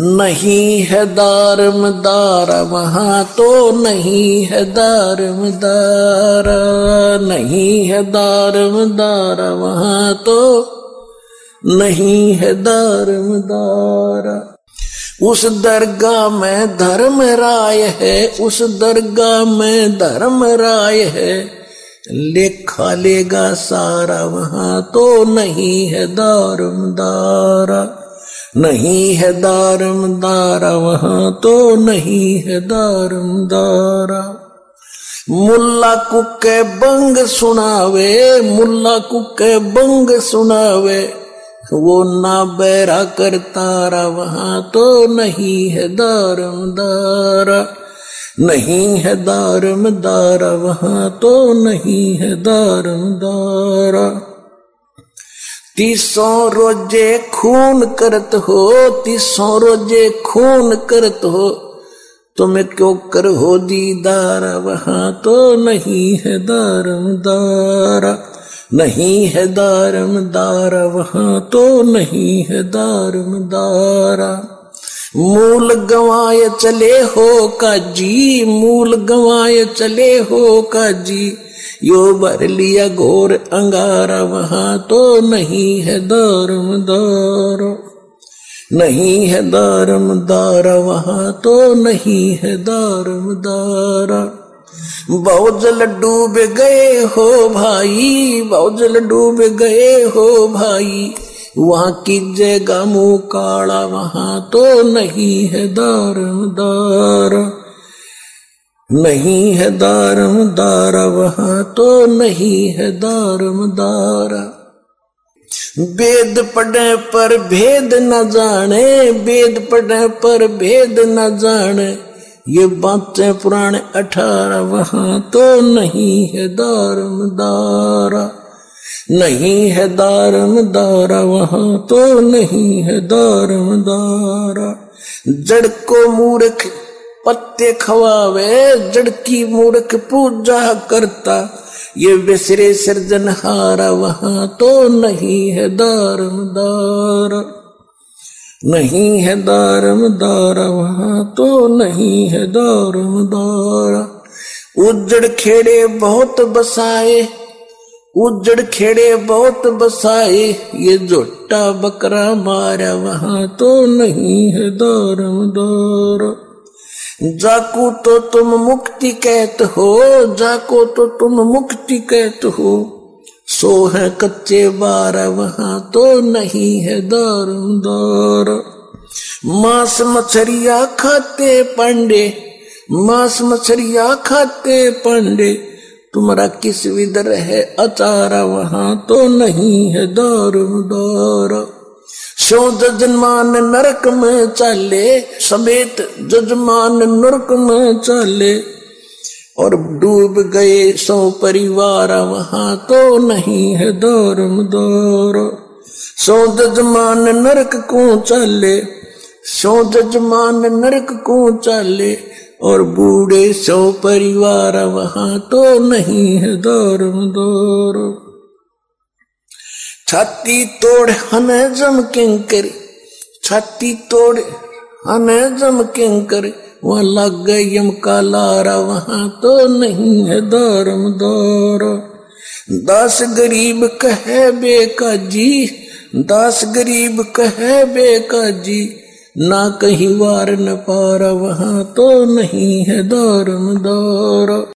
नहीं है दारमदार वहाँ तो नहीं है दारमदार नहीं है दारमदार वहाँ तो नहीं है दारमदार उस दरगाह में धर्म राय है, उस दरगाह में धर्म राय है। लेखा लेगा सारा, वहाँ तो नहीं है दारमदारा नहीं है दारम दारा, वहाँ तो नहीं है दारम दारा। मुल्ला कुके बंग सुनावे, मुल्ला कुके बंग सुनावे। वो ना बैरा करतारा वहाँ तो नहीं है दारम दारा। नहीं है दारम दारा, वहाँ तो नहीं है दारम दारा। तीसों रोज़े खून करत हो तीसों रोज़े खून करत हो। तुम्हें क्यों कर हो दीदार? वहाँ तो नहीं है दारम दारा। नहीं है दारम दारा, वहाँ तो नहीं है दारम दारा। मूल गवाए चले हो का जी, मूल गवाए चले हो का जी। यो भर लिया घोर अंगारा, वहाँ तो नहीं है दारम दार। नहीं है दारम दारा, वहाँ तो नहीं है दारम दारा। बहुजल डूब गए हो भाई बहुजल डूब गए हो भाई। वहाँ की जगह मुँह काला वहाँ तो नहीं है दारम दारा नहीं है दारम दारा वहाँ तो नहीं है दारम दारा वेद पढ़े पर भेद न जाने वेद पढ़े पर भेद न जाने। ये बातें पुराने अठारह, वहाँ तो नहीं है दारम दारा नहीं है दारम दारा, वहाँ तो नहीं है दारम दारा। जड़ को मूर्ख पत्ते खवावे, जड़ की मूर्ख पूजा करता। ये विसरे सृजन हारा, वहाँ तो नहीं है दारम दारा। नहीं है दारम दारा, वहाँ तो नहीं है दारम दारा। उजड़ खेड़े बहुत बसाए उजड़ खेड़े बहुत बसाए, ये जोटा बकरा मारा वहाँ तो नहीं है दारम दारा। जाको तो तुम मुक्ति कहत हो, जाको तो तुम मुक्ति कहत हो। सो है कच्चे बार वहाँ तो नहीं है दारुम दार। मांस मछरिया खाते पांडे, मांस मछरिया खाते पांडे। तुम्हारा किस विदर है? अचारा वहाँ तो नहीं है दारुम दारा सो जजमान नरक में चाले, समेत जजमान नरक में चाले। और डूब गए सौ परिवार वहाँ तो नहीं है दौरम दौर सो जजमान नरक को चाले, सो जजमान नरक को चाले। और बूढ़े सौ परिवार वहाँ तो नहीं है दौरम दौर छाती तोड़ हन जम किंकर, छाती तोड़ हन जम किंकर, वहाँ लग गए यम का लारा, वहाँ तो नहीं है दारम दौर दास गरीब कहे बेका जी, दस गरीब कहे बेका जी ना कहीं वार न पारा वहाँ तो नहीं है दारम दौर